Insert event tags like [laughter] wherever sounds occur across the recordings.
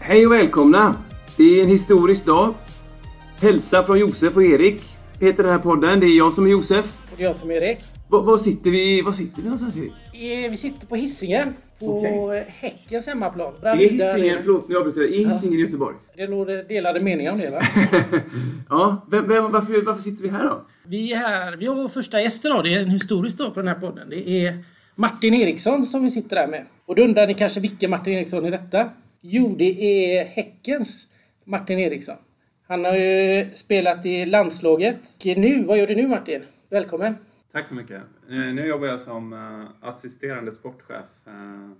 Hej och välkomna! Det är en historisk dag. Hälsa från Josef och Erik heter den här podden. Det är jag som är Josef. Och är jag som är Erik. Var, var sitter vi Var sitter vi någonstans Erik? Vi sitter på Hisingen. På Okej. Häckens hemmaplan. Är Bredvid Hisingen, där- förlåt nu avbryter jag. Är Hisingen i Göteborg? Det är nog delade meningar om det va? [laughs] Ja, vem, vem, varför, varför sitter vi här då? Vi är här, vi har vår första gäst idag. Det är en historisk dag på den här podden. Det är Martin Eriksson som vi sitter där med. Och då undrar ni kanske vilken Martin Eriksson är detta? Jo, det är Häckens Martin Eriksson. Han har ju spelat i landslaget. Och nu, vad gör du nu Martin? Välkommen! Tack så mycket. Eh, Nu jobbar jag som eh, assisterande sportchef. eh,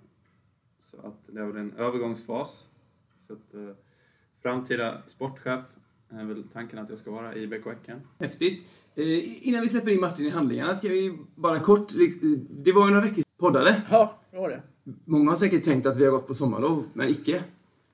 Så att det är väl en övergångsfas. Så att framtida sportchef är väl tanken att jag ska vara i BK Häcken. Häftigt. Innan vi släpper in Martin i handlingarna ska vi bara kort... Det var ju några veckor poddade. Ja, det var det. Många har säkert tänkt att vi har gått på sommarlov, men icke.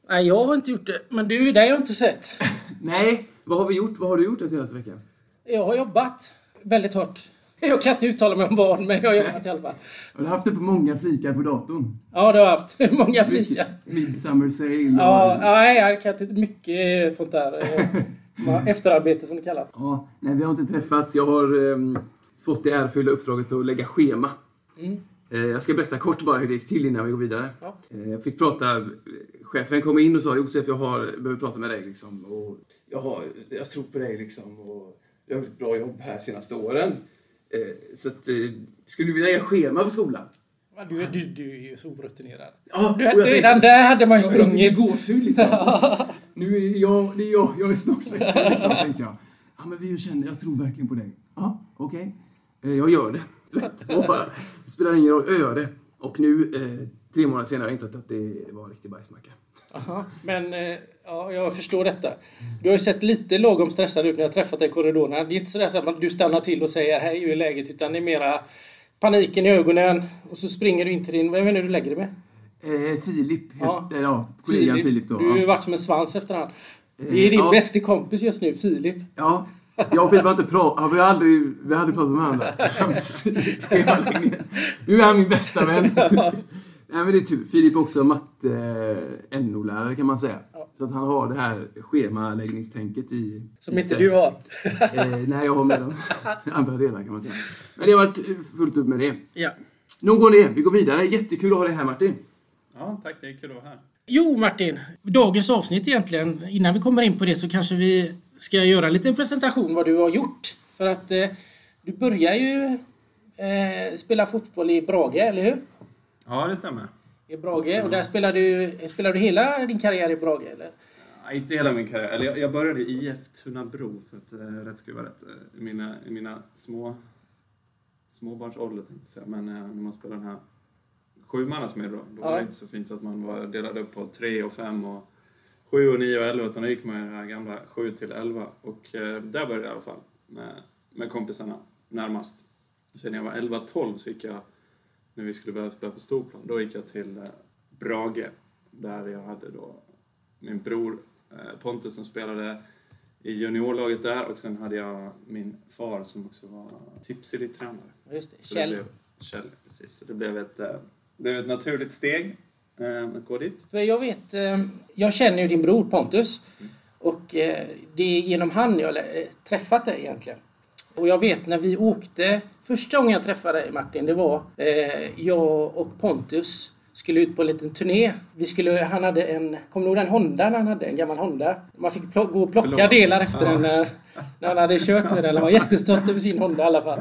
Nej, jag har inte gjort det. Men du, det har jag inte sett. [laughs] Nej, vad har vi gjort? Vad har du gjort den senaste veckan? Jag har jobbat väldigt hårt. Jag kan inte uttala mig om vad, men jag har jobbat i alla fall. [laughs] Har du haft det på många flikar på datorn? Ja, det har jag haft. [laughs] Många flikar. Midsummer sale. Ja, nej, jag kan inte mycket sånt där. eh, Som har efterarbete som det kallas. Ja, nej, vi har inte träffats. Jag har ehm, fått det ärofyllda uppdraget att lägga schema. Mm. Eh, jag ska berätta kort bara hur det gick till innan vi går vidare. Ja. Eh, jag fick prata... Chefen kom in och sa Josef, jag har, behöver prata med dig. Liksom, och jag, har, jag tror på dig liksom, och jag har gjort ett bra jobb här senaste åren. Eh, så att, skulle du vilja lägga schema på skolan? Du, är- du, du är ju så orutinerad. Ja, Du, redan tänkte- där hade man ju Ja, jag sprungit. gåshud liksom. [laughs] nu är jag, det är jag, jag är snart rektor liksom, tänkte jag. Ja, men vi känner, jag tror verkligen på dig. Ja, okej. Eh, Jag gör det. [laughs] Bara, det spelar ingen roll, jag gör det. Och nu, eh, tre månader senare, har jag insett att det var en riktig bajsmacka. Aha, men eh, ja, jag förstår detta. Du har ju sett lite lagom stressad ut när jag träffat dig i korridorerna. Det är inte sådär så att du stannar till och säger hej, hur är läget? Utan det är mera paniken i ögonen. Och så springer du in till din... Vem är det du lägger dig med? Eh, Filip, Ja. ja. ja, kollegan Filip, då. Du har ju varit som en svans efterhand. Det Eh, är din ja. bästa kompis just nu, Filip. ja. Jag och Filip har inte pratat, vi har aldrig, vi har aldrig pratat med varandra. nu är han min bästa vän. Nej men det är tur. Filip är också matte-NO-lärare kan man säga. Ja. Så att han har det här schemaläggningstänket i... Som i inte sig. du har. Eh, nej, jag har med de andra delar kan man säga. Men det har varit eh, fullt upp med det. Ja. Nog om det. Vi går vidare. Jättekul att ha dig här Martin. Ja, tack. Det är kul att vara här. Jo, Martin. Dagens avsnitt egentligen. Innan vi kommer in på det så kanske vi ska göra en liten presentation vad du har gjort. För att eh, du börjar ju eh, spela fotboll i Brage, eller hur? Ja, det stämmer. I Brage. Och där spelar du, spelar du hela din karriär i Brage, eller? Ja, inte hela min karriär. Eller jag, jag började i IF Tunnabro, för att eh, rätt skulle vara rätt. eh, I mina, i mina små, småbarnsålder tänkte jag säga. Men när man spelar den här sjumannasmed då, då var Ja. det inte så fint så att man var delad upp på tre och fem och sju och nio och elva. Utan då gick i det här gamla sju till elva. Och eh, där började jag i alla fall med, med kompisarna närmast. Sen när jag var 11-12 så gick jag, när vi skulle börja spela på storplan, då gick jag till eh, Brage. Där jag hade då min bror eh, Pontus som spelade i juniorlaget där och sen hade jag min far som också var tipselite-tränare. Just det. Så Kjell. Det blev, Kjell, precis. Så det blev ett, eh, blev ett naturligt steg eh, att gå dit. För jag vet, eh, jag känner ju din bror Pontus. Och eh, det är genom han jag eh, träffat dig egentligen. Och jag vet när vi åkte, första gången jag träffade dig Martin, det var eh, jag och Pontus skulle ut på en liten turné. Vi skulle, han hade en, kommer du ihåg den Honda han hade? En gammal Honda. Man fick plo- gå och plocka Förlåt. delar efter Ja. den när, när han hade kört med den. Han var jättestolt över sin Honda i alla fall.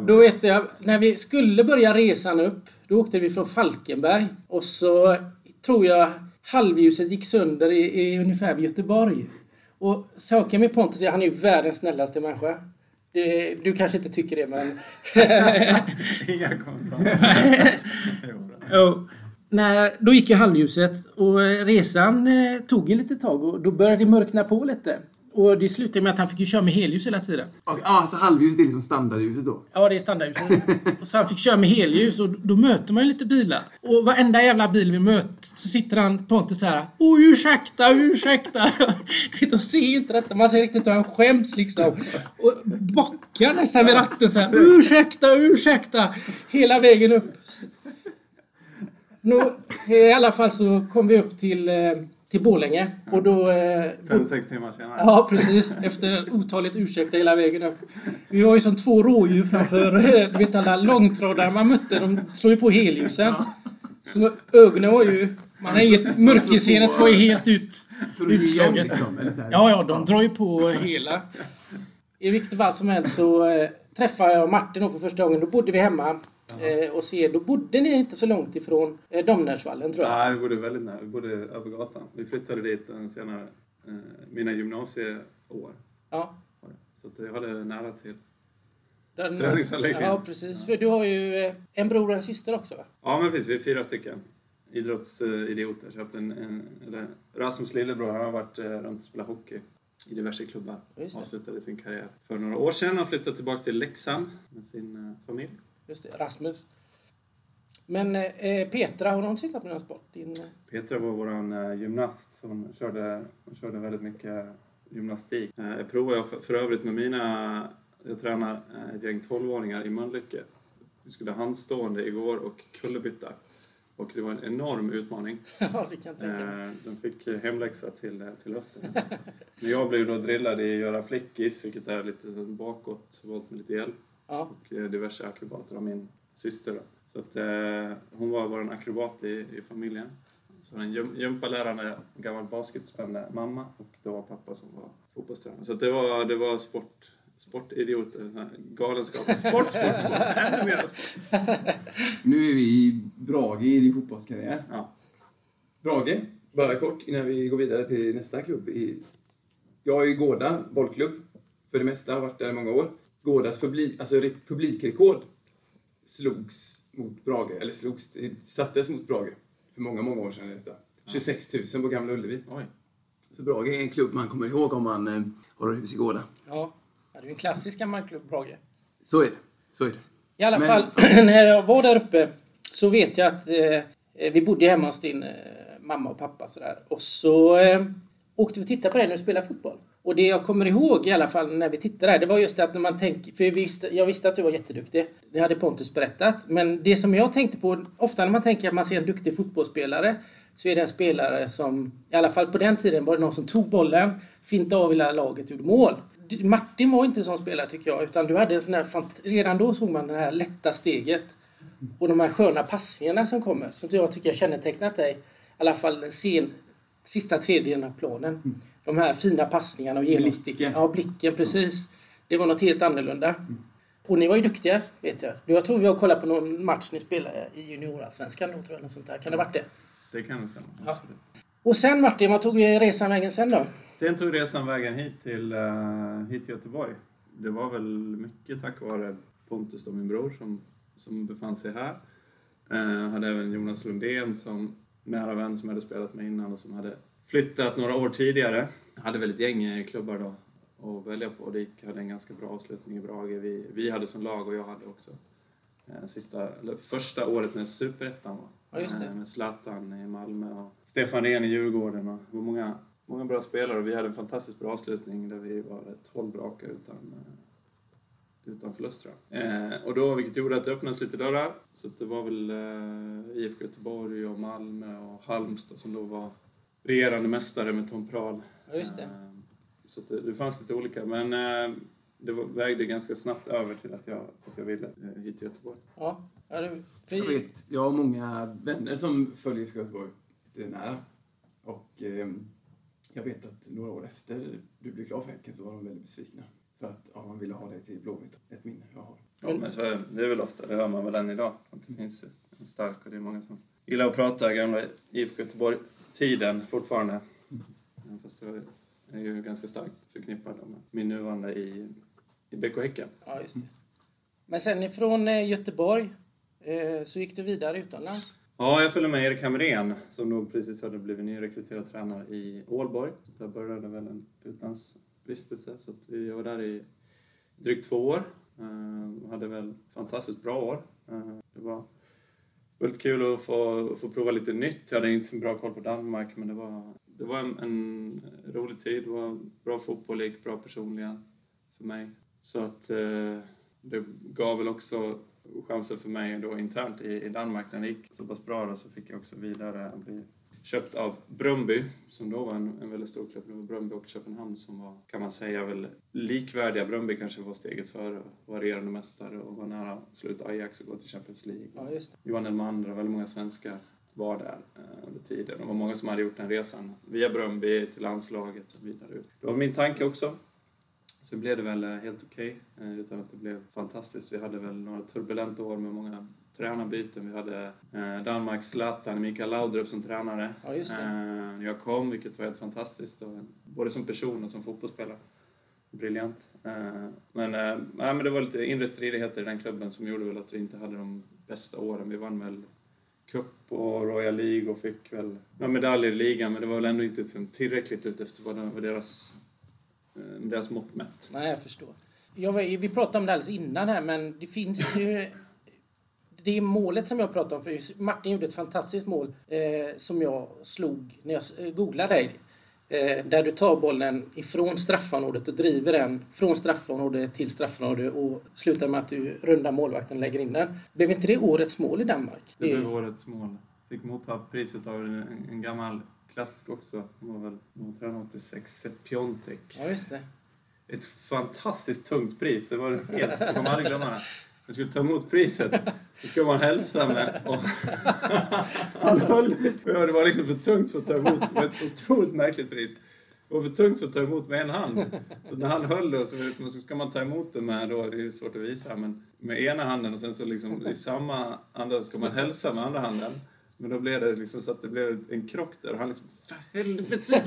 Då vet jag, när vi skulle börja resan upp, då åkte vi från Falkenberg. Och så tror jag halvljuset gick sönder i, i ungefär vid Göteborg. Och saken med Pontus är att han är ju världens snällaste människa. Det, du kanske inte tycker det men... [laughs] Inga kommentarer. [laughs] Jo. När, då gick ju halvljuset och resan eh, tog ett litet tag och då började det mörkna på lite. Och det slutade med att han fick ju köra med helljus hela tiden. Och, ah, så halvljuset är liksom standardljuset då? Ja, det är standardljuset. [laughs] och så han fick köra med helljus och då möter man ju lite bilar. Och varenda jävla bil vi möter så sitter han Pontus så här. Oj, ursäkta, ursäkta. [laughs] De ser ju inte detta. Man ser riktigt hur han skäms liksom. Och bockar nästan vid ratten så här. Ursäkta, ursäkta. Hela vägen upp. nu, I alla fall så kom vi upp till, eh, till Borlänge. Och då... eh, Fem, sex timmar senare. Ja, precis. Efter otaligt ursäkter hela vägen upp. Vi var ju som två rådjur framför, eh, du vet alla långtradare man mötte, de slår ju på helljusen. Så ögonen var ju... Man har inget... Mörkerseendet var ju helt ut, utslaget. liksom. Ja, ja, de drar ju på hela. I vilket fall som helst så eh, träffade jag Martin då för första gången. Då bodde vi hemma. Eh, och se, då bodde ni inte så långt ifrån eh, Domnärsvallen tror jag. Nej, vi bodde väldigt nära. Vi bodde över gatan. Vi flyttade dit eh, senare, eh, mina gymnasieår. Ja. Så att jag hade nära till. Träningsanläggningen. Ja, precis. För du har ju eh, en bror och en syster också va? Ja, men precis. Vi är fyra stycken idrottsidioter. Så jag har haft en, en, Rasmus lillebror, han har varit eh, runt och spelat hockey i diverse klubbar. Avslutade sin karriär för några år sedan. Han flyttade tillbaka till Leksand med sin eh, familj. Just det, Rasmus. Men eh, Petra, har hon cyklat med någon sport? Din, eh, Petra var vår eh, gymnast. Hon, körde, hon körde väldigt mycket gymnastik. Eh, jag provade för, för övrigt med mina... Jag tränar eh, ett gäng 12-åringar i Mölnlycke. Vi skulle handstående igår och kullerbytta. Och det var en enorm utmaning. [laughs] ja, det kan jag tänka. Eh, de fick hemläxa till, eh, till hösten. Men jag blev då drillad i att göra flickis, vilket är lite bakåt, volt med lite hjälp. Ja, Och eh, diverse akrobater av min syster. Då. Så att, eh, hon var vår akrobat i, i familjen. Så en gym- gympalärande, gammal basketspelande mamma och det var pappa som var fotbollstränare. Så att det var, det var sport, sportidioter, galenskap. Sport, sport, sport, ännu mer sport. [laughs] Nu är vi i Brage i din fotbollskarriär. Ja. Brage, bara kort innan vi går vidare till nästa klubb. Jag är i Gårda bollklubb. För det mesta har varit där i många år. Gårdas publik, alltså re- publikrekord slogs mot Brage, eller slogs, det sattes mot Brage för många, många år sedan. Detta. 26 000 på Gamla Ullevi. Oj. Så Brage är en klubb man kommer ihåg om man eh, håller hus i Gårda. ja. ja, det är ju en klassisk gammal klubb, Brage. Så är det. Så är det. I alla Men- fall, [clears throat] när jag var där uppe så vet jag att eh, vi bodde hemma hos din eh, mamma och pappa sådär. Och så eh, åkte vi och tittade på dig när du spelade fotboll. Och det jag kommer ihåg i alla fall när vi tittade där, det var just det att när man tänker, för jag visste, jag visste att du var jätteduktig. Det hade Pontus berättat. Men det som jag tänkte på, ofta när man tänker att man ser en duktig fotbollsspelare, så är det en spelare som, i alla fall på den tiden var det någon som tog bollen, fintade av hela laget och gjorde mål. Martin var inte en sån spelare tycker jag, utan du hade en sån här, redan då såg man det här lätta steget. Och de här sköna passningarna som kommer, som jag tycker jag kännetecknat dig, i alla fall den sen, sista tredjedelen av planen. De här fina passningarna och genomsticken. Ja, blicken precis. Det var något helt annorlunda. Och ni var ju duktiga, vet jag. Jag tror vi har kollat på någon match ni spelade i juniorallsvenskan då, tror jag. Något sånt där. Kan det ha varit det? Det kan nog stämma. Ja. absolut. Och sen Martin, vad tog resan vägen sen då? Sen tog resan vägen hit till, eh, hit till Göteborg. Det var väl mycket tack vare Pontus, då, min bror, som, som befann sig här. Eh, hade även Jonas Lundén som nära vän som hade spelat med innan och som hade flyttat några år tidigare. Hade väl ett gäng eh, klubbar då att välja på. Det gick, hade en ganska bra avslutning i Brage. Vi, vi hade som lag och jag hade också. Eh, Sista, eller första året när Superettan var. Ja, just det. Eh, Med Zlatan i Malmö och Stefan Rehn i Djurgården. Och det var många, många bra spelare och vi hade en fantastiskt bra avslutning där vi var 12 raka utan, utan förlust tror jag. Eh, och då, vilket gjorde att det öppnades lite dörrar. Så att det var väl eh, IFK Göteborg och Malmö och Halmstad som då var regerande mästare med Tom Prahl. Ja, just det. Eh, Så att det, det fanns lite olika men eh, det var, vägde ganska snabbt över till att jag, att jag ville eh, hit till Göteborg. Ja. ja det, Jag vi, vet, jag har många vänner som följer IFK Göteborg lite nära. Och eh, jag vet att några år efter du blev klar för Häcken så var de väldigt besvikna. För att ja, man ville ha dig till Blåvitt. Ett minne jag har. Ja, Men- så är det. det är väl ofta, det hör man väl än idag. Att det finns en stark och det är många som gillar att prata gamla IFK Göteborg-tiden fortfarande. Även Fast jag är ju ganska starkt förknippad med min nuvarande i, i BK Häcken. ja, just det. Men sen ifrån eh, Göteborg eh, så gick du vidare utomlands. Ja, jag följde med Erik Hamrén som då precis hade blivit nyrekryterad tränare i Ålborg. Där började väl en vistelse, så att vi var där i drygt två år. Uh, hade väl fantastiskt bra år. Eh, det var väldigt kul att få, få prova lite nytt. Jag hade inte så bra koll på Danmark men det var, det var en, en rolig tid. Det var bra fotboll, gick bra personligen för mig. Så att eh, det gav väl också chanser för mig då internt i, i Danmark. När det gick så pass bra då, så fick jag också vidare bli köpt av Brumby, som då var en, en väldigt stor klubb. Det var Brumby och Köpenhamn som var, kan man säga, väl likvärdiga. Brumby kanske var steget före, varierande mästare och var nära att sluta Ajax och gå till Champions League. Ja. Johan Elmander och väldigt många svenskar var där eh, under tiden. Det var många som hade gjort den resan via Brumby till landslaget och vidare ut. Det var min tanke också. Sen blev det väl eh, helt okej, okay, utan att det blev fantastiskt. Vi hade väl några turbulenta år med många tränarbyten. Vi hade eh, Danmarks Zlatan, Mikael Laudrup som tränare. Ja. Eh, jag kom, vilket var helt fantastiskt. Och, både som person och som fotbollsspelare. Briljant. Eh, men, eh, men det var lite inre stridigheter i den klubben som gjorde väl att vi inte hade de bästa åren. Vi vann väl Cup och Royal League och fick väl några medaljer i ligan men det var väl ändå inte liksom tillräckligt ut efter vad deras, eh, deras mått mätt. Nej, jag förstår. Jag, vi pratade om det alldeles innan här men det finns ju det är målet som jag pratade om. För Martin gjorde ett fantastiskt mål eh, som jag slog när jag eh, googlade dig. Eh, där du tar bollen ifrån straffområdet och driver den från straffområdet till straffområdet och slutar med att du rundar målvakten och lägger in den. Blev inte det årets mål i Danmark? Det, blev årets mål. Fick motta priset av en, en gammal klassiker också. Det var väl 1986, Piontek. Ja, just det. Ett fantastiskt tungt pris. Det var helt... Kommer aldrig glömma det jag skulle ta emot priset. Då ska man hälsa med. Och [laughs] han höll, det var liksom för tungt för att ta emot. Det var ett otroligt märkligt pris. Det var för tungt för att ta emot med en hand. Så när han höll det så, så ska man ta emot det med, då, det är svårt att visa, men med ena handen och sen så liksom i samma andra ska man hälsa med andra handen. Men då blev det liksom så att det blev en krock där och han liksom För helvete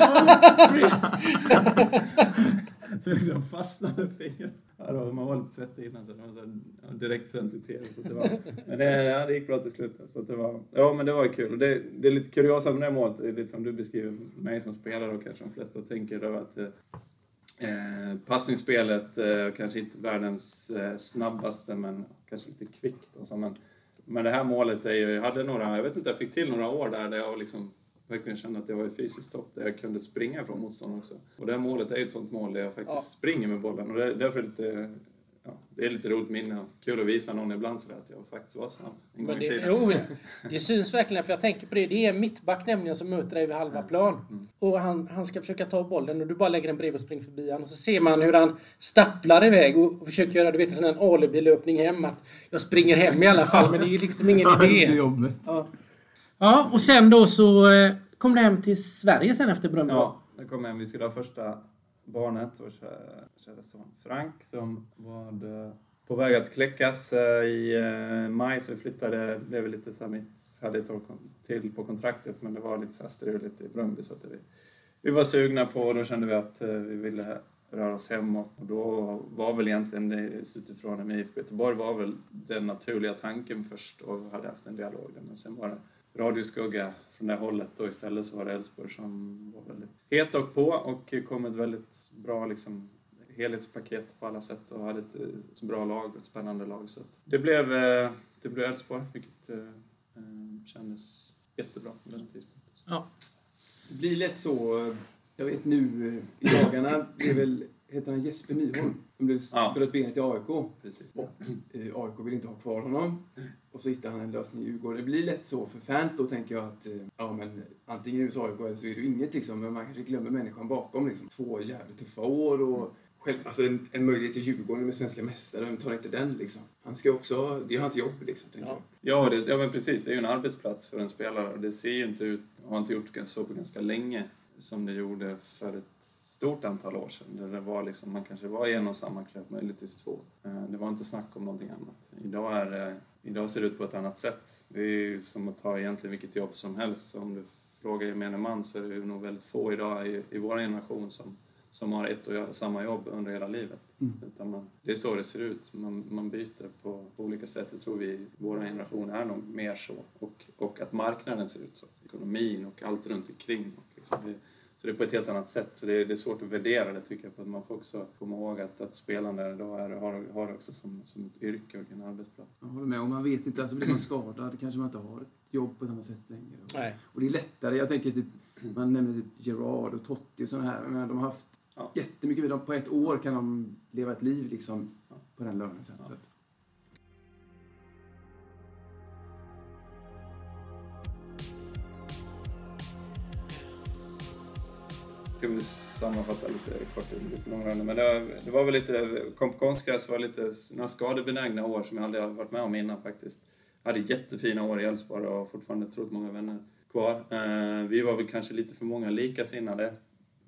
[laughs] Så liksom fastnade fingret. Då, man var lite svettig innan så det var så här, direkt sänt i TV. Så det var, men det, ja, det gick bra till slut. Så det var, ja men det var kul. Och det, det är lite kuriosa med det målet, det är lite som du beskriver mig som spelare och kanske de flesta tänker då att eh, eh, passningsspelet eh, kanske inte världens eh, snabbaste men kanske lite kvickt och så. Men, men det här målet är ju, jag hade några, jag vet inte, jag fick till några år där, där jag liksom verkligen kände att jag var i fysiskt topp, där jag kunde springa från motstånd också. Och det här målet är ju ett sånt mål där jag faktiskt ja. springer med bollen och det är därför lite Ja, det är lite roligt minne och kul att visa någon ibland sådär att jag faktiskt var snabb en gång det, jo, det syns verkligen, för jag tänker på det. Det är en mittback nämligen som möter dig vid halva plan. Mm. Och han, han ska försöka ta bollen och du bara lägger den bredvid och springer förbi honom. Och så ser man hur han stapplar iväg och, försöker göra du vet, en sån här alibi-löpning hem. Att jag springer hem i alla fall, men det är liksom ingen [laughs] idé. Ja. ja, och sen då så eh, kom du hem till Sverige sen efter Brunn? Ja, jag kom hem. Vi skulle ha första barnet, vår kära son Frank, som var på väg att kläckas eh, i eh, maj, så vi flyttade. Det blev lite så här mitt, hade ett år till på kontraktet, men det var lite så här struligt i Bröndby så att vi, vi var sugna på, och då kände vi att eh, vi ville röra oss hemåt. Och då var väl egentligen, utifrån IFK Göteborg, var väl den naturliga tanken först och vi hade haft en dialog. Men sen var det radioskugga från det hållet och istället så var det Elfsborg som var väldigt heta och på och kom ett väldigt bra liksom, helhetspaket på alla sätt och hade ett, ett bra lag och ett spännande lag. Så det blev eh, det blev Elfsborg, vilket eh, eh, kändes jättebra på den tidpunkten. Ja. Det blir lätt så, jag vet nu i dagarna, det är väl heter han Jesper Nyholm. Han blev ja. bröt benet i AIK. Precis. Och eh, AIK vill inte ha kvar honom. Och så hittar han en lösning i Djurgården. Det blir lätt så för fans då tänker jag att eh, ja men antingen är du AIK eller så är du inget liksom. Men man kanske glömmer människan bakom liksom. Två jävligt tuffa år och själv, alltså en, en möjlighet till Djurgården med svenska mästare. Vem tar inte den liksom? Han ska också, det är hans jobb liksom. Tänker ja. Jag. Ja, det, ja men precis. Det är ju en arbetsplats för en spelare. Det ser ju inte ut, och har inte gjort så på ganska länge som det gjorde för ett stort antal år sedan det var liksom, man kanske var i en och samma klubb, möjligtvis två. Eh, det var inte snack om någonting annat. Idag, är idag ser det ut på ett annat sätt. Det är ju som att ta egentligen vilket jobb som helst. Om du frågar gemene man så är det nog väldigt få idag i, i vår generation som, som har ett och samma jobb under hela livet. Mm. Man, det är så det ser ut. Man, man byter på, på olika sätt. Det tror vi vår generation är nog mer så. Och, och att marknaden ser ut så. Ekonomin och allt runt omkring. Och liksom det, så det är på ett helt annat sätt. Så det är, det är svårt att värdera det tycker jag. För man får också komma ihåg att, att spelande då är, har, har det också som, som ett yrke och en arbetsplats. Jag håller med. Och man vet inte, alltså blir man skadad kanske man inte har ett jobb på samma sätt längre. Nej. Och det är lättare. Jag tänker typ, man nämner typ Gerard och Totti och sådana här. Men de har haft ja. jättemycket. På ett år kan de leva ett liv liksom på den lönen sen. Ja. Ska vi sammanfatta lite kort, lite långrunda. Men det var, det var väl lite, kom på konstgräs var lite några skadebenägna år som jag aldrig har varit med om innan faktiskt. Jag hade jättefina år i Elfsborg och har fortfarande otroligt många vänner kvar. Eh, vi var väl kanske lite för många likasinnade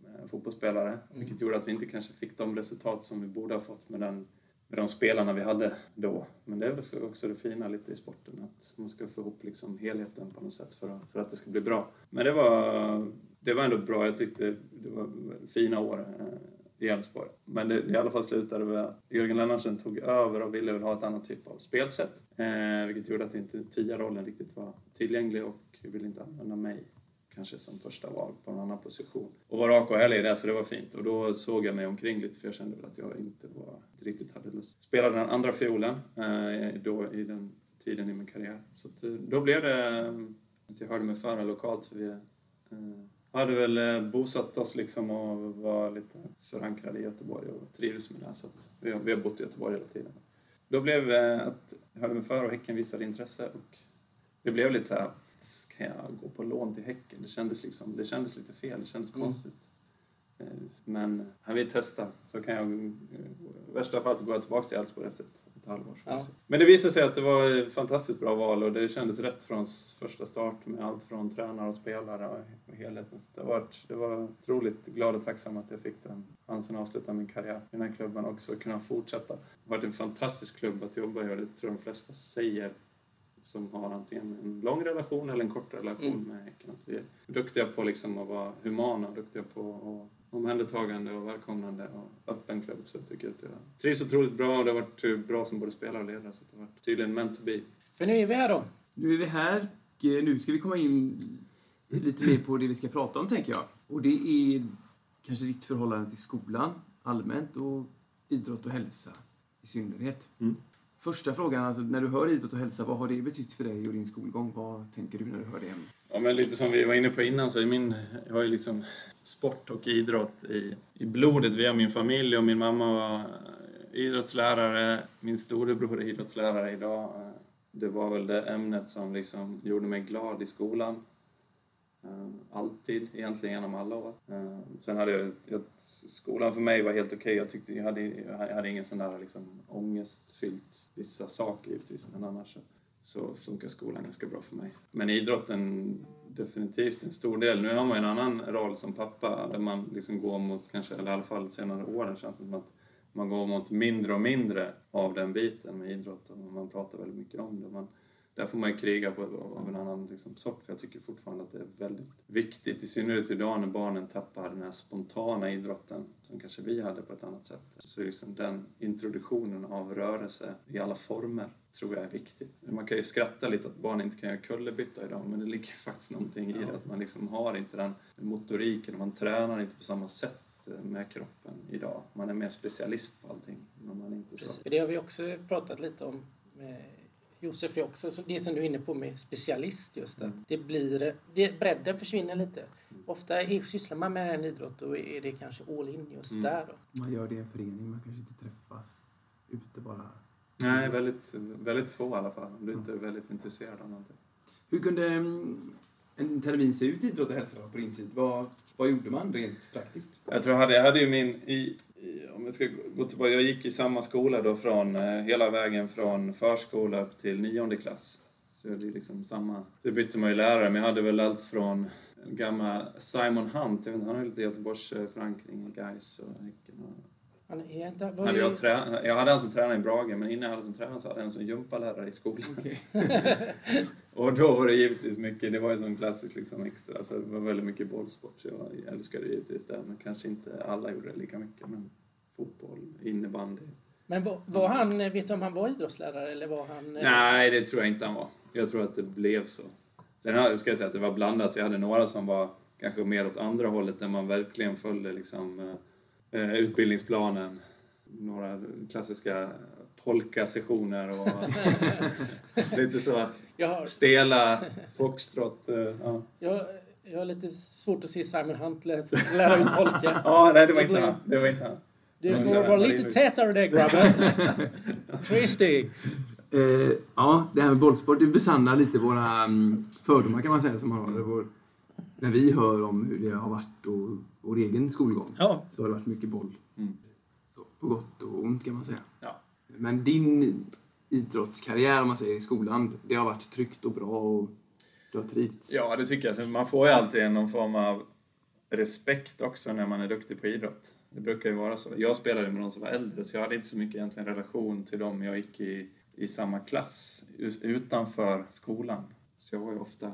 eh, fotbollsspelare, mm. vilket gjorde att vi inte kanske fick de resultat som vi borde ha fått med, den, med de spelarna vi hade då. Men det är också, också det fina lite i sporten, att man ska få ihop liksom helheten på något sätt för för att det ska bli bra. Men det var, det var ändå bra, jag tyckte det var fina år eh, i Elfsborg. Men det, i alla fall slutade med att Jörgen Lennartsen tog över och ville ha ett annat typ av spelsätt. Eh, vilket gjorde att inte tia-rollen riktigt var tillgänglig och ville inte använda mig kanske som första val på en annan position. Och var rak och ärlig i det, så det var fint. Och då såg jag mig omkring lite för jag kände väl att jag inte, var, inte riktigt hade lust. Spelade den andra fiolen eh, då i den tiden i min karriär. Så att, eh, då blev det eh, att jag hörde mig för lokalt. via eh, hade väl eh, bosatt oss liksom och var lite förankrade i Göteborg och trivdes med det. Så vi, har, vi har bott i Göteborg hela tiden. Då blev det att för och Häcken visade intresse och det blev lite så här, kan jag gå på lån till Häcken? Det kändes, liksom, det kändes lite fel, det kändes mm. konstigt. Eh, men jag vill testa, så kan jag i värsta fall så går jag tillbaka till Elfsborg efter ett halvår. Ja. Men det visade sig att det var ett fantastiskt bra val och det kändes rätt från första start med allt från tränare och spelare och helheten. Det var, det var otroligt glad och tacksam att jag fick den chansen att avsluta min karriär i den här klubben och också kunna fortsätta. Det har varit en fantastisk klubb att jobba i och det tror jag de flesta säger som har antingen en lång relation eller en kort relation mm. med Häcken. Vi är duktiga på liksom att vara humana, duktiga på att omhändertagande och välkomnande och öppen klubb. Så jag tycker att jag trivs otroligt bra och det har varit bra som både spelare och ledare. Så det har varit tydligen meant to be. För nu är vi här då. Nu är vi här och eh, nu ska vi komma in lite mer på det vi ska prata om, tänker jag. Och det är kanske ditt förhållande till skolan allmänt och idrott och hälsa i synnerhet. Mm. Första frågan, alltså, när du hör idrott och hälsa, vad har det betytt för dig och din skolgång? Vad tänker du när du hör det? Ja, men lite som vi var inne på innan så är min, jag har ju liksom sport och idrott i, i blodet via min familj och min mamma var idrottslärare, min storebror är idrottslärare idag. Det var väl det ämnet som liksom gjorde mig glad i skolan. Eh, alltid, egentligen genom alla år. Eh, sen hade jag, jag skolan för mig var helt okej. Okay. Jag tyckte jag hade, jag hade ingen sån där liksom ångestfyllt vissa saker givetvis, men annars så, så funkar skolan ganska bra för mig. Men idrotten definitivt en stor del. Nu har man en annan roll som pappa där man liksom går mot, kanske, eller i alla fall senare åren känns det som att man går mot mindre och mindre av den biten med idrotten. man pratar väldigt mycket om det. Man, där får man ju kriga på, av en annan liksom, sort för jag tycker fortfarande att det är väldigt viktigt, i synnerhet idag när barnen tappar den här spontana idrotten som kanske vi hade på ett annat sätt. Så liksom den introduktionen av rörelse i alla former tror jag är viktigt. Man kan ju skratta lite att barn inte kan göra kullerbytta idag men det ligger faktiskt någonting i det att man liksom har inte den motoriken och man tränar inte på samma sätt med kroppen idag. Man är mer specialist på allting. Men man inte så. Det har vi också pratat lite om med Josef är också det som du är inne på med specialist just att det blir, det, bredden försvinner lite. Ofta är, sysslar man med en idrott och är det kanske all in just mm. där. Då. Man gör det i en förening, man kanske inte träffas ute bara. Nej, väldigt, väldigt få i alla fall. Om du inte är väldigt intresserad av någonting. Hur kunde mm, en termin se ut i idrott och hälsa på din tid? Vad, vad gjorde man rent praktiskt? Jag tror jag hade, jag hade ju min, i, om jag ska gå tillbaka, jag gick i samma skola då från, eh, hela vägen från förskola upp till nionde klass. Så det är liksom samma, så bytte man ju lärare, men jag hade väl allt från gamla Simon Hunt, jag vet inte, han har lite Göteborgs förankring i Gais och Häcken. Och, han är inte, var hade jag, trä, jag hade en som tränade i Brage, men innan jag hade som tränare så hade jag en som gympalärare i skolan. Okay. [laughs] och då var det givetvis mycket, det var ju som klassiskt liksom extra, så det var väldigt mycket bollsport. Så jag älskade givetvis det, men kanske inte alla gjorde det lika mycket. Men fotboll, innebandy. Men var, var han, vet du om han var idrottslärare eller var han... Eh, Nej, det tror jag inte han var. Jag tror att det blev så. Sen ska jag säga att det var blandat. Vi hade några som var kanske mer åt andra hållet där man verkligen följde liksom eh, eh, utbildningsplanen. Några klassiska polka-sessioner och [laughs] lite så har... stela foxtrot. Eh, ja. Jag, jag har lite svårt att se Simon Hunt lära ut polka. [laughs] ja, nej, det var inte han. Det var inte han. Du får vara lite tätare där grabben. [laughs] Tre steg. Eh, ja, det här med bollsport det besannar lite våra um, fördomar kan man säga som man har. Vår när vi hör om hur det har varit och vår egen skolgång Ja. så har det varit mycket boll. Mm. Så, på gott och ont kan man säga. Men din idrottskarriär om man säger i skolan, det har varit tryggt och bra och du har trivts? Ja, det tycker jag. Man får ju alltid någon form av respekt också när man är duktig på idrott. Det brukar ju vara så. Jag spelade med de som var äldre, så jag hade inte så mycket egentligen relation till dem jag gick i, i samma klass utanför skolan. Så jag var ju ofta...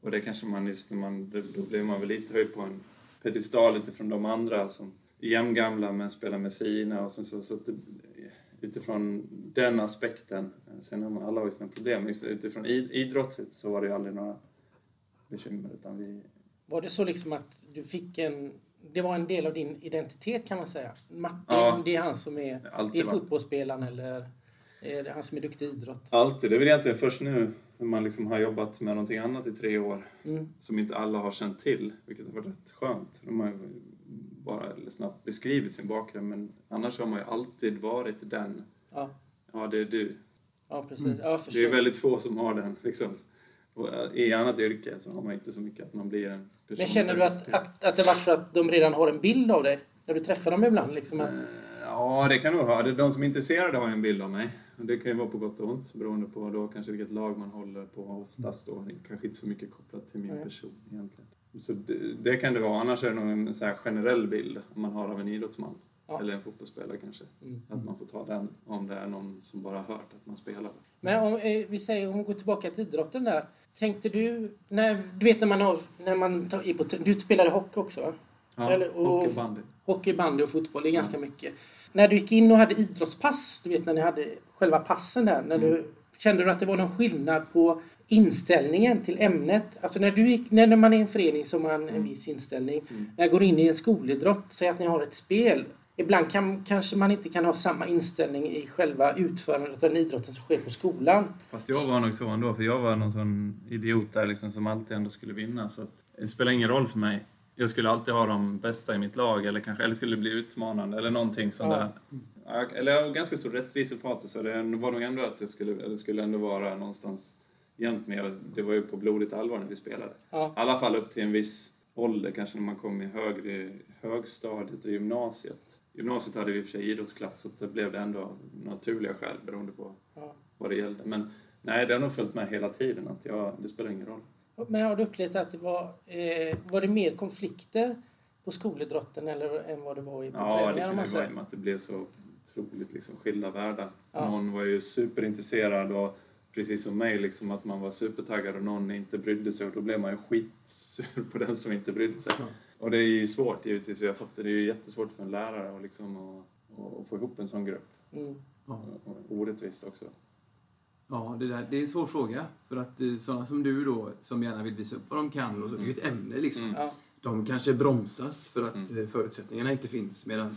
Och det kanske man just när man... Då blev man väl lite höjd på en pedestal utifrån de andra som är jämngamla men spelar med sina och sen så, så att det, utifrån den aspekten. Sen har man alla har sina problem. Just utifrån id- idrottsligt så var det ju aldrig några bekymmer utan vi... Var det så liksom att du fick en... Det var en del av din identitet kan man säga? Martin, Ja. det är han som är... Är fotbollsspelaren eller är det han som är duktig i idrott? Alltid. Det är väl egentligen först nu när man liksom har jobbat med någonting annat i tre år Mm. som inte alla har känt till, vilket har varit rätt skönt. De har bara snabbt beskrivit sin bakgrund men annars har man ju alltid varit den. Ja, Ja, det är du. ja precis. Ja, jag förstår. Det är väldigt få som har den liksom. Och I annat yrke så har man inte så mycket att man blir en person. Men känner du att, att, att det varit så att de redan har en bild av dig? När du träffar dem ibland? Liksom, att, Eh, Ja, det kan nog ha. Det- De som är intresserade har ju en bild av mig. Det kan ju vara på gott och ont beroende på då kanske vilket lag man håller på oftast då. Kanske inte så mycket kopplat till min Nej. person egentligen. Så det, det kan det vara. Annars är det nog en så generell bild man har av en idrottsman. Ja. Eller en fotbollsspelare kanske. Mm. Att man får ta den om det är någon som bara har hört att man spelar. Men om eh, vi säger om vi går tillbaka till idrotten där. Tänkte du, när, du vet när man har, när man tar, är på, du spelade hockey också va? Ja, Eller- och- hockey, bandy. Hockey, bandy och fotboll, det är ganska mycket. När du gick in och hade idrottspass, du vet när ni hade själva passen där. När du, kände du att det var någon skillnad på inställningen till ämnet? Alltså när, du när man är i en förening så har man en viss inställning. När jag går in i en skolidrott, säg att ni har ett spel. Ibland kan, kanske man inte kan ha samma inställning i själva utförandet av den idrotten som sker på skolan. Fast jag var nog så ändå, för jag var någon sån idiot där liksom som alltid ändå skulle vinna. Så det spelar ingen roll för mig. Jag skulle alltid ha de bästa i mitt lag eller kanske eller skulle bli utmanande eller någonting sånt Ja. där. Eller jag har ganska stor rättvisepatos så det var nog ändå att det skulle, det skulle ändå vara någonstans jämnt med. Det var ju på blodigt allvar när vi spelade. Ja. I alla fall upp till en viss ålder, kanske när man kom i högre högstadiet och gymnasiet. Gymnasiet hade vi i och för sig idrottsklass så det blev det ändå av naturliga skäl beroende på Ja. vad det gällde. Men nej, det har nog följt med hela tiden att jag, det spelar ingen roll. Men har du upplevt att det var, eh, var det mer konflikter på skolidrotten eller än vad det var i på Ja, det kan ju vara i och med att det blev så otroligt liksom, skilda världar. Ja. Någon var ju superintresserad och precis som mig, liksom, att man var supertaggad och någon inte brydde sig och då blev man ju skitsur på den som inte brydde sig. Och det är ju svårt givetvis, jag fattar, det är ju jättesvårt för en lärare att liksom, och, och, få ihop en sån grupp. Mm. Ja. Orättvist också. Ja, det, där, det är en svår fråga. För att eh, sådana som du då, som gärna vill visa upp vad de kan, och så, det är ju ett ämne liksom. Mm. De kanske bromsas för att eh, förutsättningarna inte finns. Medan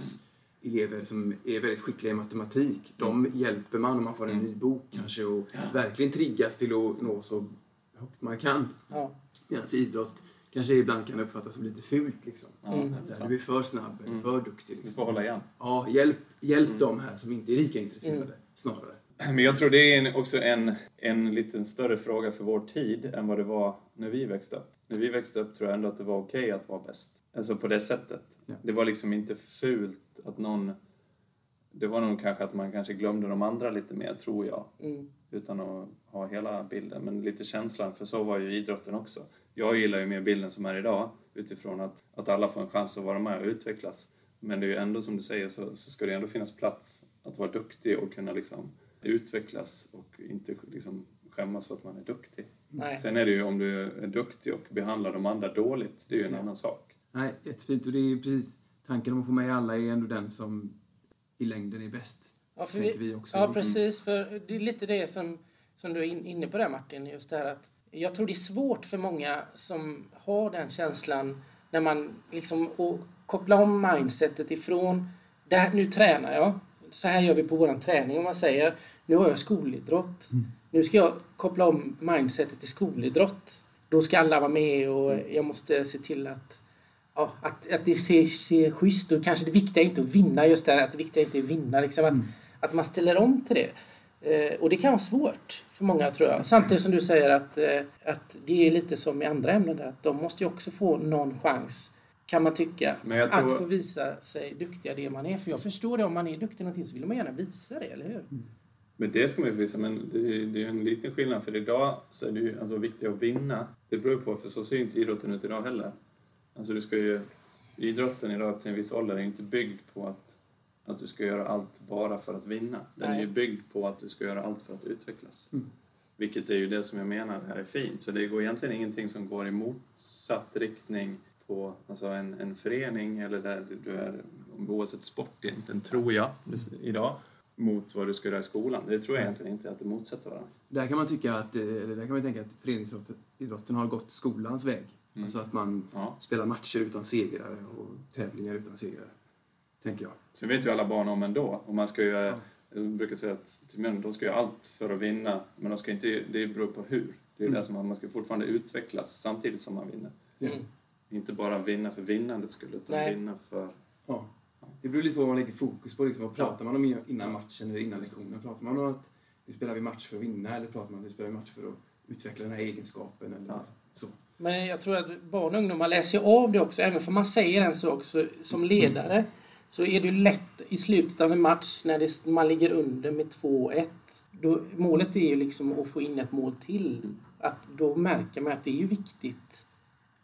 elever som är väldigt skickliga i matematik, de hjälper man om man får en ny bok kanske och verkligen triggas till att nå så högt man kan. Ja. Medan idrott kanske ibland kan uppfattas som lite fult. Liksom. Mm. här, du är för snabb, eller för duktig. Liksom. får hålla igen. Ja, hjälp, hjälp de här som inte är lika intresserade, snarare. [clears throat] Men jag tror det är också en, en liten större fråga för vår tid än vad det var när vi växte upp. När vi växte upp tror jag ändå att det var okej att vara bäst. Alltså på det sättet. Ja. Det var liksom inte fult att någon... Det var nog kanske att man kanske glömde de andra lite mer, tror jag. Mm. Utan att ha hela bilden. Men lite känslan, för så var ju idrotten också. Jag gillar ju mer bilden som är idag utifrån att, att alla får en chans att vara med och utvecklas. Men det är ju ändå som du säger så, så ska det ändå finnas plats att vara duktig och kunna liksom utvecklas och inte liksom skämmas för att man är duktig. Nej. Sen är det ju om du är duktig och behandlar de andra dåligt, det är ju en annan sak. Nej, jättefint. Och det är precis tanken om att få med alla är ändå den som i längden är bäst. Ja, tänker vi också. Ja, Mm. precis. För det är lite det som, som du är in- inne på där Martin. Just det här att jag tror det är svårt för många som har den känslan när man liksom och koppla om mindsetet ifrån det här, nu tränar jag. Så här gör vi på våran träning om man säger. Nu har jag skolidrott. Nu ska jag koppla om mindsetet till skolidrott. Då ska alla vara med och jag måste se till att ja, att, att det ser, ser schysst och kanske det viktiga är inte att vinna just det att det viktiga inte är att vinna. Liksom att, att man ställer om till det. Eh, och det kan vara svårt för många tror jag. Samtidigt som du säger att, eh, att det är lite som i andra ämnen där, att de måste ju också få någon chans kan man tycka, tror- att få visa sig duktiga det man är. För jag förstår det, om man är duktig i någonting så vill man gärna visa det, eller hur? Men det ska man ju visa, men det är, det är en liten skillnad. För idag så är det ju alltså, viktigt att vinna. Det beror på, för så ser ju inte idrotten ut idag heller. Alltså du ska ju, idrotten idag upp till en viss ålder är inte byggd på att, att du ska göra allt bara för att vinna. Den är Nej. ju byggd på att du ska göra allt för att utvecklas. Vilket är ju det som jag menar här är fint. Så det går egentligen ingenting som går i motsatt riktning på alltså en, en förening eller där du är, oavsett sport egentligen, tror jag, idag, mot vad du ska göra i skolan. Det tror jag egentligen inte att det motsätter varandra. Där kan man tycka att, eller där kan man tänka att föreningsidrotten har gått skolans väg. Alltså att man Ja. spelar matcher utan segrare och tävlingar utan segrare. Tänker jag. Sen vet ju alla barn om ändå. Och man ska ju, Jag brukar säga att till män, de ska göra allt för att vinna. Men de ska inte, det beror på hur. Det är det som man, man ska fortfarande utvecklas samtidigt som man vinner. Mm. Inte bara vinna för vinnandets skull, utan Nej. vinna för... Ja. Det beror lite på vad man lägger fokus på. Liksom. Vad pratar man om innan matchen eller innan lektionen? Pratar man om att nu spelar vi match för att vinna eller pratar man om att nu spelar vi match för att utveckla den här egenskapen? Eller Ja. så. Men jag tror att barn och ungdomar läser av det också. Även för man säger en sak så, som ledare så är det ju lätt i slutet av en match när det, man ligger under med 2-1. Då, målet är ju liksom att få in ett mål till. Att då märker man att det är ju viktigt.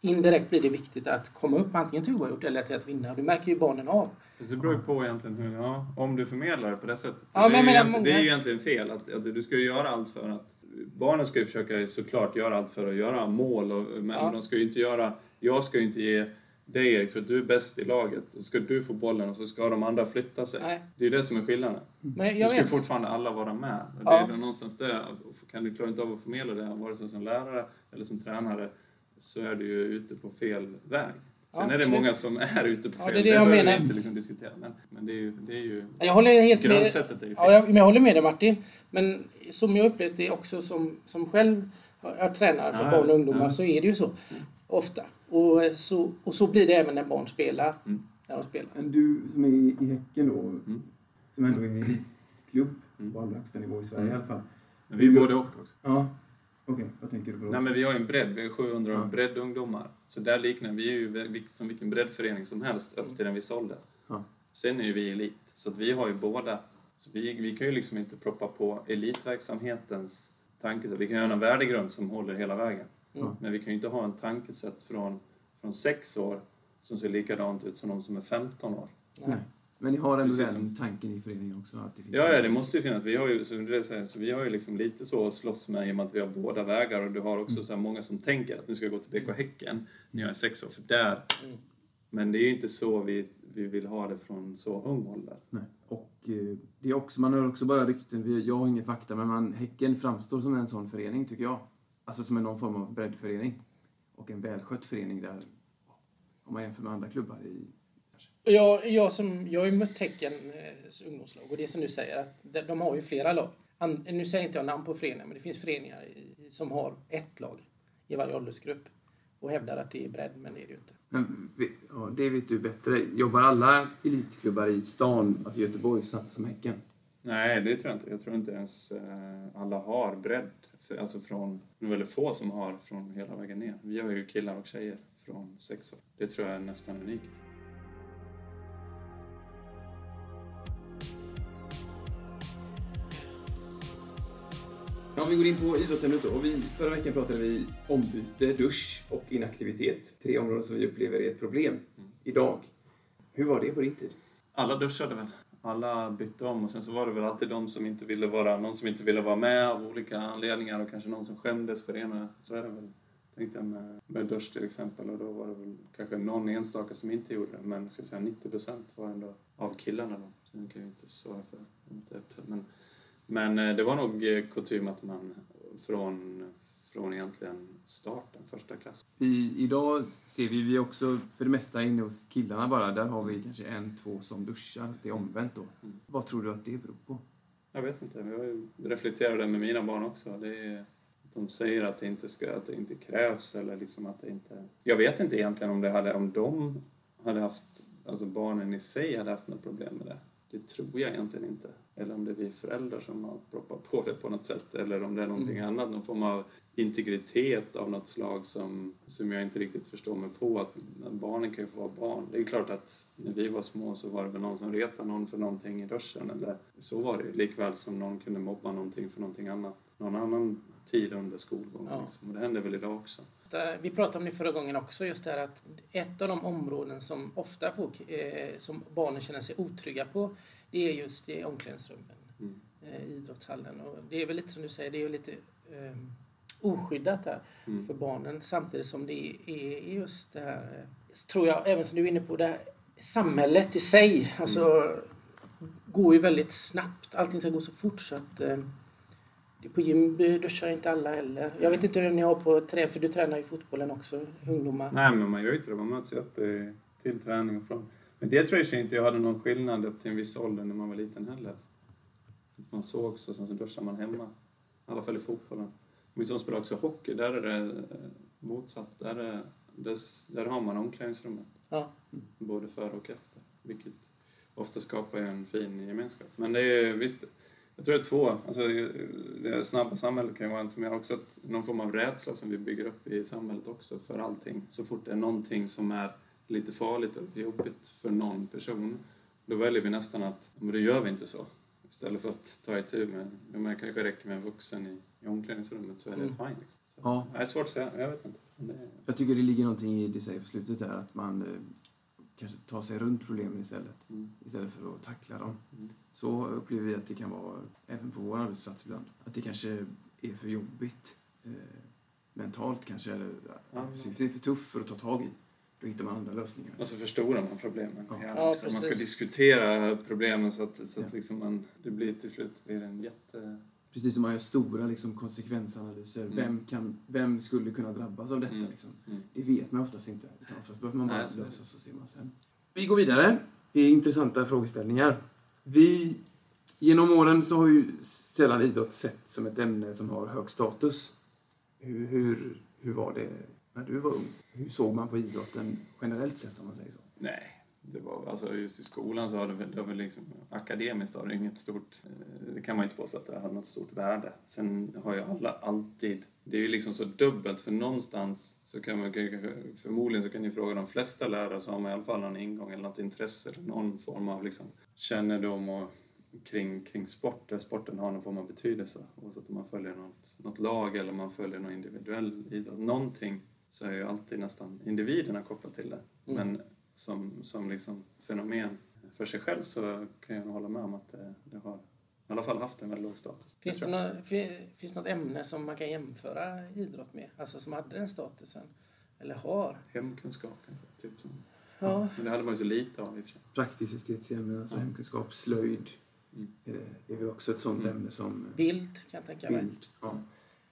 Indirekt blir det viktigt att komma upp antingen till oavgjort eller till att vinna. Det märker ju barnen av. Det beror ju på egentligen hur, ja, om du förmedlar det på det sättet. Ja, men det, är ju menar egentligen, många- det är ju egentligen fel. Att, att du ska ju göra allt för att... Barnen ska ju försöka såklart göra allt för att göra mål. Och, men Ja. de ska ju inte göra... Jag ska ju inte ge dig Erik, för du är bäst i laget. Då ska du få bollen och så ska de andra flytta sig. Nej. Det är ju det som är skillnaden. Men Du jag ska vet. fortfarande alla vara med. Och Det Ja. är någonstans det. Kan du klara inte av att förmedla det, vare sig som lärare eller som tränare, så är du ju ute på fel väg. Sen Ja, är det absolut. många som är ute på Ja, fel det är väg. det jag behöver menar. vi inte liksom diskutera. Men, men det är ju... Det är ju Jag håller helt med. Grundsättet är ju fel. Ja, jag, men jag håller med dig Martin. Men som jag upplevt det också som, som själv är tränare för Ja, barn och ungdomar ja. så är det ju så. Ofta. Och så, och så blir det även när barn spelar. Mm. När de spelar. Men du som är i, i Häcken då, Mm. som ändå är en elitklubb Mm. på allra högsta nivå i Sverige Mm. i alla fall. Men vi är både och också. Ja, okej. Vad tänker du på? Nej, men vi har ju en bredd. Vi har 700 Ja. breddungdomar. Så där liknar vi ju som vilken breddförening som helst upp till en viss ålder. Ja. Sen är ju vi elit. Så att vi har ju båda. Så vi, vi kan ju liksom inte proppa på elitverksamhetens tankesätt. Vi kan ju ha en värdegrund som håller hela vägen. Mm. Men vi kan ju inte ha en tankesätt från, från sex år som ser likadant ut som de som är 15 år. Nej. Men ni har ändå Precis. den tanken i föreningen också? Att det finns Ja, ja, det måste ju finnas. Vi har ju, så det så vi har ju liksom lite så att slåss med i och med att vi har båda vägar och du har också så här många som tänker att nu ska jag gå till BK Häcken när jag är sex år, för där... Mm. Men det är ju inte så vi, vi vill ha det från så ung ålder. Nej. Och eh, det är också, man hör också bara rykten, jag har ingen fakta, men man, Häcken framstår som en sån förening tycker jag. Alltså som en någon form av breddförening. Och en välskött förening där, om man jämför med andra klubbar i... Jag, jag, som, jag har ju mött Häckens ungdomslag och det är som du säger att de, har ju flera lag. Nu säger inte jag namn på föreningar men det finns föreningar som har ett lag i varje åldersgrupp. Och hävdar att det är bredd men det är det ju inte. Men, ja, det vet du bättre. Jobbar alla elitklubbar i stan, alltså Göteborg, samma som Häcken? Nej, det tror jag inte. Jag tror inte ens eh, alla har bredd. Alltså från, nu är det väldigt få som har från hela vägen ner. Vi har ju killar och tjejer från sex år. Det tror jag är nästan unikt. Ja, vi går in på idrottsämnet. Och vi, förra veckan pratade vi ombyte, dusch och inaktivitet. Tre områden som vi upplever är ett problem idag. Hur var det på din tid? Alla duschade väl. Alla bytte om och sen så var det väl alltid de som inte ville vara, någon som inte ville vara med av olika anledningar och kanske någon som skämdes för det ena. Så är det väl. Tänkte jag med, med dusch till exempel och då var det väl kanske någon enstaka som inte gjorde det. Men jag ska säga 90 procent var ändå av killarna då. Så nu kan jag inte svara för inte. Men, men eh, det var nog eh, kutym att man från, från egentligen starten, första klass. I, idag ser vi, vi också för det mesta inne hos killarna bara. Där har vi kanske en, två som duschar. Det är omvänt då. Mm. Vad tror du att det beror på? Jag vet inte. Jag reflekterar det med mina barn också. Det är, de säger att det inte, ska, att det inte krävs eller liksom att det inte... Jag vet inte egentligen om, det hade, om de hade haft, alltså barnen i sig hade haft något problem med det. Det tror jag egentligen inte. Eller om det är vi föräldrar som har proppat på det på något sätt. Eller om det är någonting Mm. annat, någon form av integritet av något slag som, som jag inte riktigt förstår mig på. Att, barnen kan ju få vara barn. Det är klart att när vi var små så var det väl någon som retade någon för någonting i duschen. Eller så var det ju. Likväl som någon kunde mobba någonting för någonting annat. Någon annan tid under skolgång. Ja. Liksom. Och det händer väl idag också. Eh, Vi pratade om det förra gången också, just det här att ett av de områden som ofta folk, eh, som barnen känner sig otrygga på, det är just i omklädningsrummen, Mm. eh, idrottshallen. Och det är väl lite som du säger, det är lite eh, oskyddat här Mm. för barnen samtidigt som det är just det här, eh, tror jag, även som du är inne på, det här samhället i sig, alltså går ju väldigt snabbt. Allting ska gå så fort så att eh, på gym duschar inte alla heller. Jag vet inte hur ni har på trä, för du tränar ju fotbollen också, ungdomar. Nej, men man gör ju inte det. Man möts ju upp till träning och från. Men det tror jag inte jag hade någon skillnad upp till en viss ålder när man var liten heller. Man såg så, sen så duschar man hemma. I alla fall i fotbollen. Min son spelar också hockey. Där är det eh, motsatt. Där, är, där, där har man omklädningsrummet. Ja. Både före och efter. Vilket ofta skapar ju en fin gemenskap. Men det är visst, jag tror det är två. Alltså, det snabba samhället kan ju vara en som jag också att någon form av rädsla som vi bygger upp i samhället också för allting. Så fort det är någonting som är lite farligt och lite jobbigt för någon person, då väljer vi nästan att, men då gör vi inte så. Istället för att ta itu med, men det kanske räcker med en vuxen i, i omklädningsrummet så är det Mm. fine. Liksom. Så, Ja. Det är svårt att säga, jag vet inte. Det, Jag tycker det ligger någonting i det du säger på slutet där, att man eh, kanske tar sig runt problemen istället. mm. Istället för att tackla dem. Mm. Så upplever vi att det kan vara även på vår arbetsplats ibland. Att det kanske är för jobbigt. Eh, mentalt kanske. Eller Ja. det är för tufft för att ta tag i. Då hittar man andra lösningar. Och så förstorar man problemen. Ja. Ja, man ska diskutera problemen så att, så att liksom man, det blir till slut blir en jätte... Precis som man gör stora liksom, konsekvensanalyser. Mm. Vem, kan, vem skulle kunna drabbas av detta? Mm. Liksom? Mm. Det vet man oftast inte. Utan oftast behöver man bara Nej, lösa så ser man sen. Vi går vidare. Det är intressanta frågeställningar. Vi, genom åren så har ju sällan idrott sett som ett ämne som har hög status. Hur, hur, hur var det när du var ung? Hur såg man på idrotten generellt sett om man säger så? Nej, det var alltså just i skolan så har det väl, det väl liksom, akademiskt har det inget stort, eh, det kan man inte påstå att det har något stort värde. Sen har ju alla alltid, det är ju liksom så dubbelt för någonstans så kan man förmodligen så kan ni fråga de flesta lärare så har man i alla fall någon ingång eller något intresse eller någon form av liksom kännedom och kring, kring sport, där sporten har någon form av betydelse. Oavsett om man följer något, något lag eller man följer någon individuell idrott. Någonting så är ju alltid nästan individerna kopplat till det. Mm. Men som, som liksom fenomen för sig själv så kan jag nog hålla med om att det, det har i alla fall haft en väldigt låg status. Finns det, något, fi- finns det något ämne som man kan jämföra idrott med? Alltså som hade den statusen? Eller har? Hemkunskap kanske, typ som. Ja. Men det hade man ju så lite av i och för sig. Praktiskt estetiska ämnen, alltså Ja. hemkunskap, slöjd. Mm. eh, är väl också ett sånt Mm. ämne som Bild kan jag tänka mig. bild. Ja.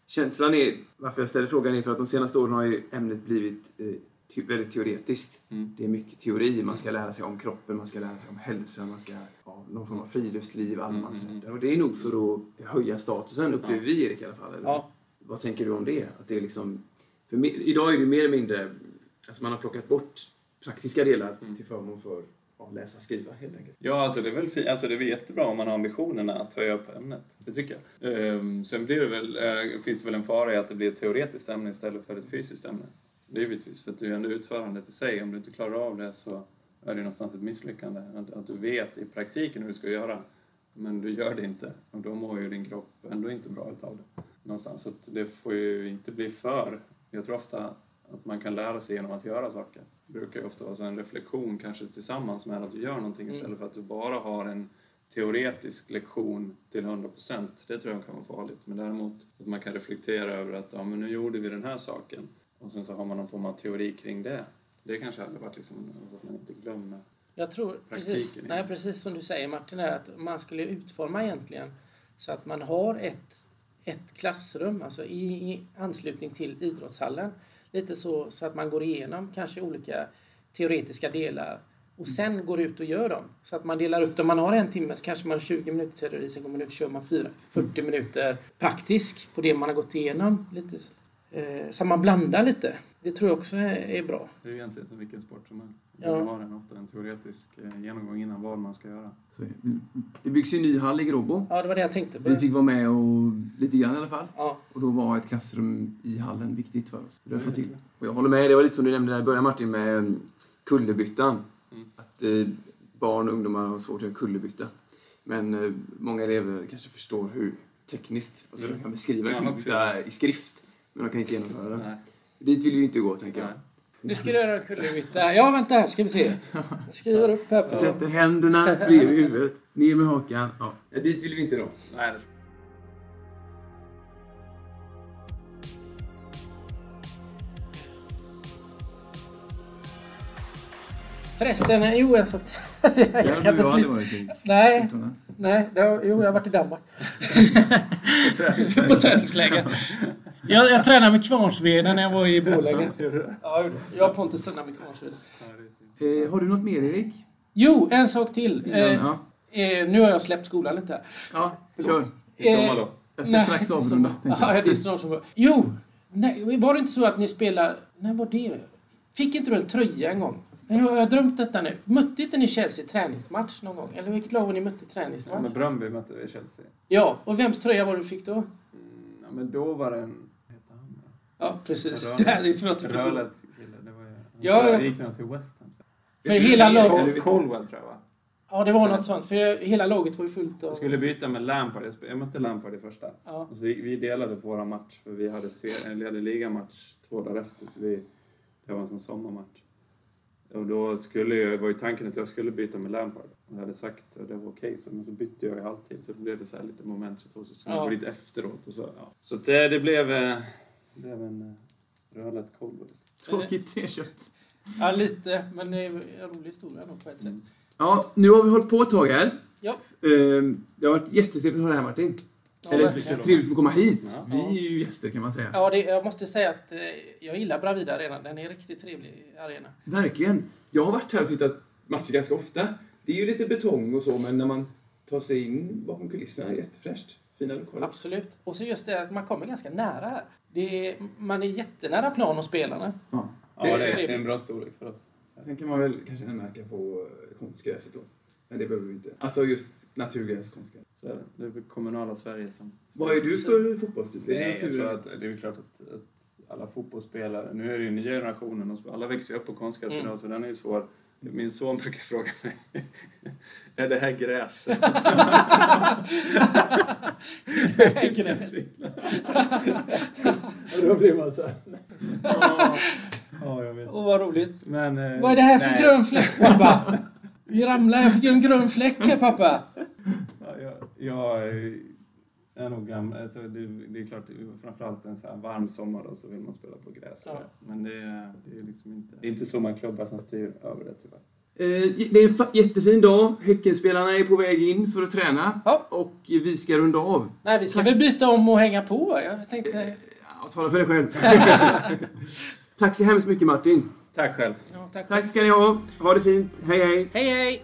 Känslan är, varför jag ställer frågan är för att de senaste åren har ju ämnet blivit eh, te- väldigt teoretiskt. Mm. Det är mycket teori, man ska lära sig om kroppen, man ska lära sig om hälsa, man ska ha någon form av friluftsliv, allemansrätten. Och det är nog för att höja statusen, upplever Ja. vi Erik i alla fall. Eller? Ja. Vad tänker du om det? Att det är liksom, för idag är det mer eller mindre, alltså man har plockat bort praktiska delar Mm. till förmån för ja, läsa skriva helt enkelt. Ja, alltså det är väl fi- alltså det är väl jättebra om man har ambitionerna att höja upp ämnet. Det tycker jag. Ehm, sen blir det väl, eh, finns det väl en fara i att det blir ett teoretiskt ämne istället för ett fysiskt ämne. Det är givetvis, för att det är ändå utförandet i sig. Om du inte klarar av det så är det någonstans ett misslyckande. Att, att du vet i praktiken hur du ska göra, men du gör det inte. Och då mår ju din kropp ändå inte bra utav det. Någonstans. Så det får ju inte bli för... Jag tror ofta att man kan lära sig genom att göra saker. Det brukar ju ofta vara så en reflektion kanske tillsammans med att du gör någonting Mm. istället för att du bara har en teoretisk lektion till 100%. Det tror jag kan vara farligt. Men däremot att man kan reflektera över att ja, men nu gjorde vi den här saken och sen så har man någon form av teori kring det. Det kanske hade varit liksom så att man inte glömmer. Jag tror, precis, nej, precis som du säger Martin, är att man skulle utforma egentligen så att man har ett, ett klassrum alltså i, i anslutning till idrottshallen. Lite så, så att man går igenom kanske olika teoretiska delar och sen går ut och gör dem. Så att man delar upp dem. Man har en timme så kanske man har 20 minuter teori, sen går man ut och kör man fyra- 40 minuter praktisk på det man har gått igenom. Lite, så man blandar lite. Det tror jag också är, är bra. Det är ju egentligen som vilken sport som helst. Ja. Man har en, ofta en teoretisk eh, genomgång innan vad man ska göra. Så är det. det byggs ju en ny hall i Gråbo. Ja, det var det jag tänkte på. Vi fick vara med och lite grann i alla fall. Ja, Och då var ett klassrum i hallen viktigt för oss. Det har till. Och jag håller med, det var lite som du nämnde där i början Martin med mm, kullerbyttan. Mm. Att eh, barn och ungdomar har svårt att göra kullerbytta. Men eh, många elever kanske förstår hur tekniskt, alltså de kan beskriva Ja, kullerbytta i skrift. Men de kan inte genomföra det. Nej. Dit vill vi ju inte gå tänker jag. Nu ska du göra en kullerbytta. Ja, vänta här ska vi se. Jag skriver upp här på... sätter händerna bredvid huvudet, ner med hakan. Ja. Ja, dit vill vi inte då. Nej, Förresten, jo en sak jag Där kan har inte du aldrig sluta. varit i Nej, nej. Det har, jo, jag har varit i Danmark. [laughs] på träningsläger. Jag, jag tränade med Kvarnsveden när jag var i Borlänge. Ja, jag och Pontus tränade med Kvarnsveden. Eh, har du något mer Erik? Jo, en sak till. Eh, ja. eh, nu har jag släppt skolan lite här. ja, kör. I sommar då? Jag ska strax avrunda. jag. Ja, det är snart. Jo! Nej, var det inte så att ni spelar... När var det? Fick inte du en tröja en gång? Nu har jag drömt detta nu. Mötte inte ni Chelsea i träningsmatch någon gång? Eller vilket lag var ni mötte i Ja, träningsmatch? med Bröndby mötte vi Chelsea. Ja, och vems tröja var det du fick då? Mm, ja, men då var det en... Vad heter han då? Ja, precis. [laughs] Det är som jag tycker så. Rölet. Det var ju... Ja, Ja, gick nog till West Ham. För hela laget... Col- Colwell tror jag va? Ja, det var något sånt. För hela laget var ju fullt av... Jag skulle byta med Lampard. Jag mötte Lampard i första. Ja. Och så vi, vi delade på våra match. För vi hade, se- eller hade ligamatch två dagar efter. Så vi, det var en sån sommarmatch. Och då skulle jag, var ju tanken att jag skulle byta med Lampard. Och jag hade sagt att det var okej. så, men så bytte jag i halvtid. Så blev det så här lite moment 22. Så skulle Ja. jag gå dit efteråt. Och så ja. så det, det blev, eh, det blev en eh, rödlätt Colwell. Tråkigt erköpt. Ja, lite. Men det är en rolig historia nog på ett sätt. Ja, nu har vi hållit på ett tag här. Ja, Ehm, Det har varit jättetrevligt att ha dig här Martin. ja Eller verkligen. trevligt att få komma hit. Ja. Vi är ju gäster kan man säga. Ja, det, jag måste säga att eh, jag gillar Bravida Arena. Den är en riktigt trevlig arena. Verkligen. Jag har varit här och tittat matcher ganska ofta. Det är ju lite betong och så, men när man tar sig in bakom kulisserna är det jättefräscht. Fina lokaler. Absolut. Och så just det att man kommer ganska nära här. Det är, man är jättenära plan och spelarna. Ja. Ja, det är, det är en bra storlek för oss. Sen kan man väl kanske anmärka på konstgräset då. Men det behöver vi inte. Alltså just naturgräs, konstgräs. Så är det. Det är väl kommunala Sverige som... Vad är du för fotbollstyp? Nej, jag tror att det är väl klart att, att alla fotbollsspelare, nu är det ju nya generationen, och alla växer ju upp på konstgräs Mm. idag så den är ju svår. Min son brukar fråga mig, är det här gräs? Gräs. [laughs] Och då blir man så här. Ja, ja, jag vet. Åh, vad roligt. Men, eh, Vad är det här för nej. grön fläck, pappa? [laughs] Vi ramlar, jag fick en grön fläck här, pappa. Ja, jag, jag är nog gammal. Alltså det, det är klart, framförallt en så här varm sommar då, så vill man spela på gräs. Ja. det. Men det, är- det är liksom inte, det är inte så många klubbar som styr över det tyvärr. Eh, Det är en jättefin dag. Häckenspelarna är på väg in för att träna. Ja. Och vi ska runda av. Nej, vi ska väl byta om och hänga på. Jag tänkte... Ja, tala för dig själv. [laughs] Tack så hemskt mycket Martin. Tack själv. Ja, tack. Tack ska ni ha. Ha det fint. Hej hej. Hej, hej!